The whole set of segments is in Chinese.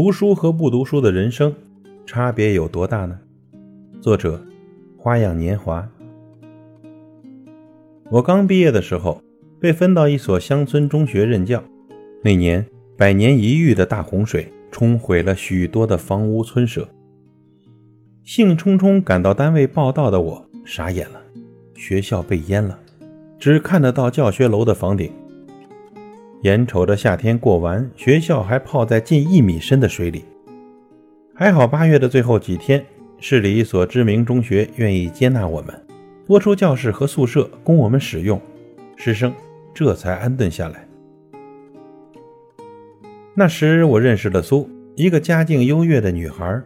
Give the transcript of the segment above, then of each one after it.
读书和不读书的人生差别有多大呢？作者：花样年华。我刚毕业的时候，被分到一所乡村中学任教。那年，百年一遇的大洪水冲毁了许多的房屋村舍。兴冲冲赶到单位报道的我傻眼了，学校被淹了，只看得到教学楼的房顶。眼瞅着夏天过完，学校还泡在近一米深的水里。还好八月的最后几天，市里一所知名中学愿意接纳我们，拨出教室和宿舍供我们使用，师生这才安顿下来。那时我认识了苏，一个家境优越的女孩，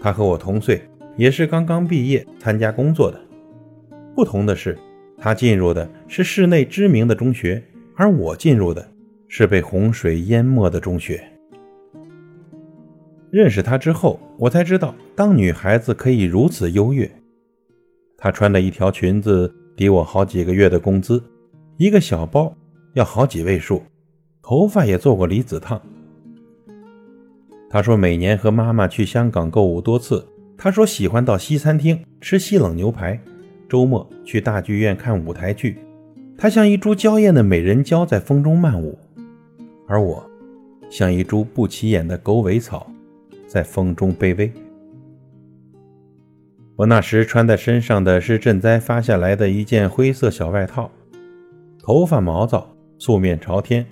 她和我同岁，也是刚刚毕业参加工作的。不同的是，她进入的是市内知名的中学。而我进入的是被洪水淹没的中学。认识她之后，我才知道，当女孩子可以如此优越。她穿的一条裙子抵我好几个月的工资，一个小包要好几位数，头发也做过离子烫。她说每年和妈妈去香港购物多次。她说喜欢到西餐厅吃西冷牛排，周末去大剧院看舞台剧。她像一株娇艳的美人蕉，在风中漫舞，而我，像一株不起眼的狗尾草，在风中卑微。我那时穿在身上的是赈灾发下来的一件灰色小外套，头发毛躁，素面朝天，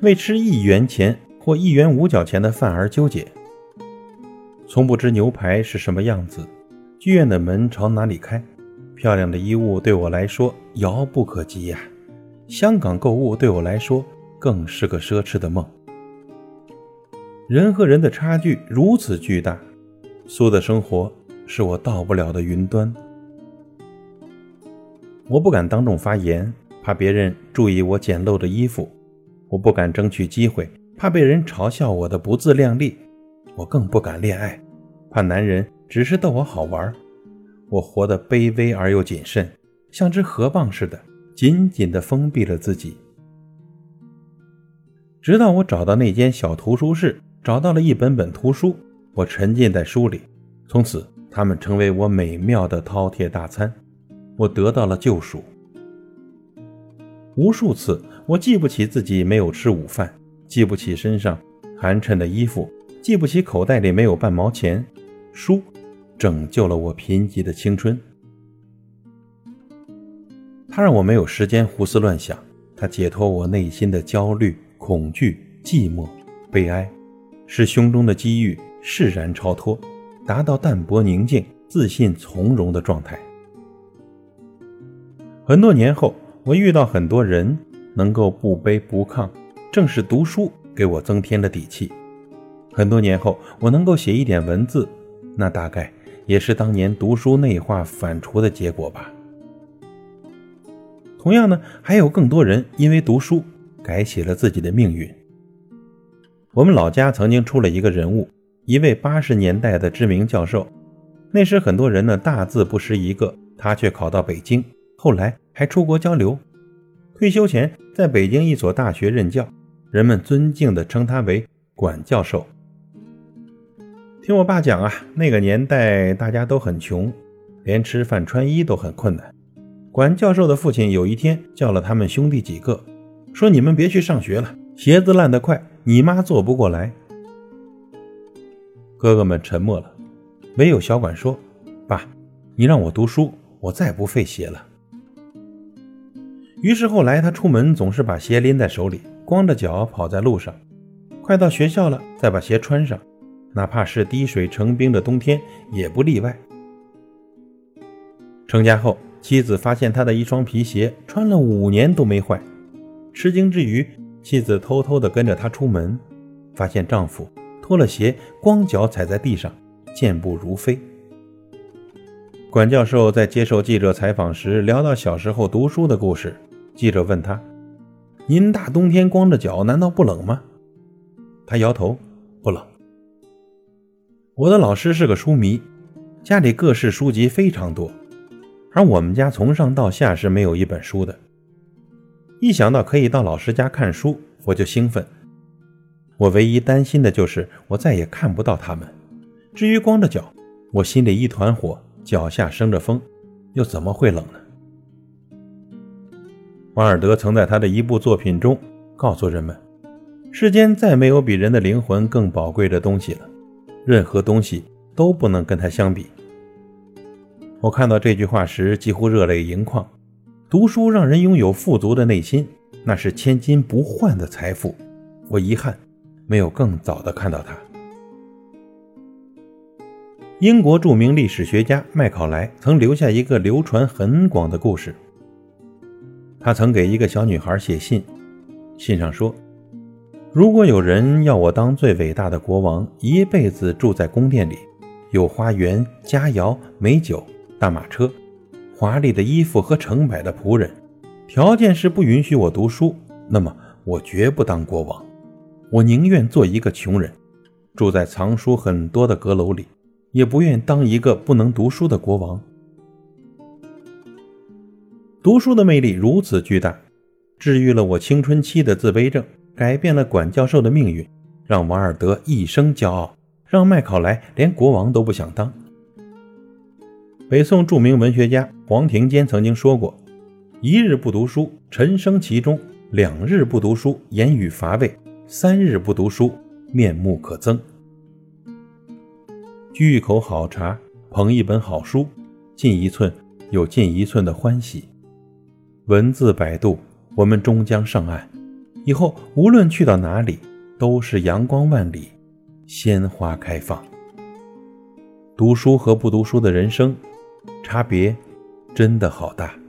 为吃一元钱或一元五角钱的饭而纠结，从不知牛排是什么样子，剧院的门朝哪里开。漂亮的衣物对我来说遥不可及呀，香港购物对我来说更是个奢侈的梦。人和人的差距如此巨大，苏的生活是我到不了的云端。我不敢当众发言，怕别人注意我简陋的衣服；我不敢争取机会，怕被人嘲笑我的不自量力；我更不敢恋爱，怕男人只是逗我好玩。我活得卑微而又谨慎，像只河蚌似的，紧紧地封闭了自己。直到我找到那间小图书室，找到了一本本图书，我沉浸在书里，从此他们成为我美妙的饕餮大餐，我得到了救赎。无数次，我记不起自己没有吃午饭，记不起身上寒碜的衣服，记不起口袋里没有半毛钱，书。拯救了我贫瘠的青春，它让我没有时间胡思乱想，它解脱我内心的焦虑、恐惧、寂寞、悲哀，使胸中的机遇释然超脱，达到淡泊宁静、自信从容的状态。很多年后，我遇到很多人，能够不卑不亢，正是读书给我增添了底气。很多年后，我能够写一点文字，那大概。也是当年读书内化反刍的结果吧。同样呢，还有更多人因为读书改写了自己的命运。我们老家曾经出了一个人物，一位八十年代的知名教授。那时很多人呢大字不识一个，他却考到北京，后来还出国交流。退休前在北京一所大学任教，人们尊敬地称他为管教授。听我爸讲啊，那个年代大家都很穷，连吃饭穿衣都很困难。管教授的父亲有一天叫了他们兄弟几个，说：“你们别去上学了，鞋子烂得快，你妈做不过来。”哥哥们沉默了，唯有小管说：“爸，你让我读书，我再不费鞋了。”于是后来他出门总是把鞋拎在手里，光着脚跑在路上，快到学校了再把鞋穿上。哪怕是滴水成冰的冬天，也不例外。成家后，妻子发现他的一双皮鞋穿了五年都没坏，吃惊之余，妻子偷偷地跟着他出门，发现丈夫脱了鞋，光脚踩在地上，健步如飞。管教授在接受记者采访时聊到小时候读书的故事，记者问他：“您大冬天光着脚，难道不冷吗？”他摇头：“不冷。”我的老师是个书迷，家里各式书籍非常多，而我们家从上到下是没有一本书的。一想到可以到老师家看书，我就兴奋。我唯一担心的就是我再也看不到他们。至于光着脚，我心里一团火，脚下生着风，又怎么会冷呢？王尔德曾在他的一部作品中告诉人们：世间再没有比人的灵魂更宝贵的东西了，任何东西都不能跟他相比。我看到这句话时，几乎热泪盈眶。读书让人拥有富足的内心，那是千金不换的财富。我遗憾没有更早的看到它。英国著名历史学家麦考莱曾留下一个流传很广的故事。他曾给一个小女孩写信，信上说：“如果有人要我当最伟大的国王，一辈子住在宫殿里，有花园、佳肴、美酒。”大马车、华丽的衣服和成百的仆人，条件是不允许我读书。那么我绝不当国王，我宁愿做一个穷人，住在藏书很多的阁楼里，也不愿当一个不能读书的国王。读书的魅力如此巨大，治愈了我青春期的自卑症，改变了管教授的命运，让王尔德一生骄傲，让麦考莱连国王都不想当。北宋著名文学家黄庭坚曾经说过：“一日不读书，沉生其中；两日不读书，言语乏味；三日不读书，面目可憎。”掬一口好茶，捧一本好书，进一寸有进一寸的欢喜。文字摆渡，我们终将上岸。以后无论去到哪里，都是阳光万里，鲜花开放。读书和不读书的人生。差别真的好大。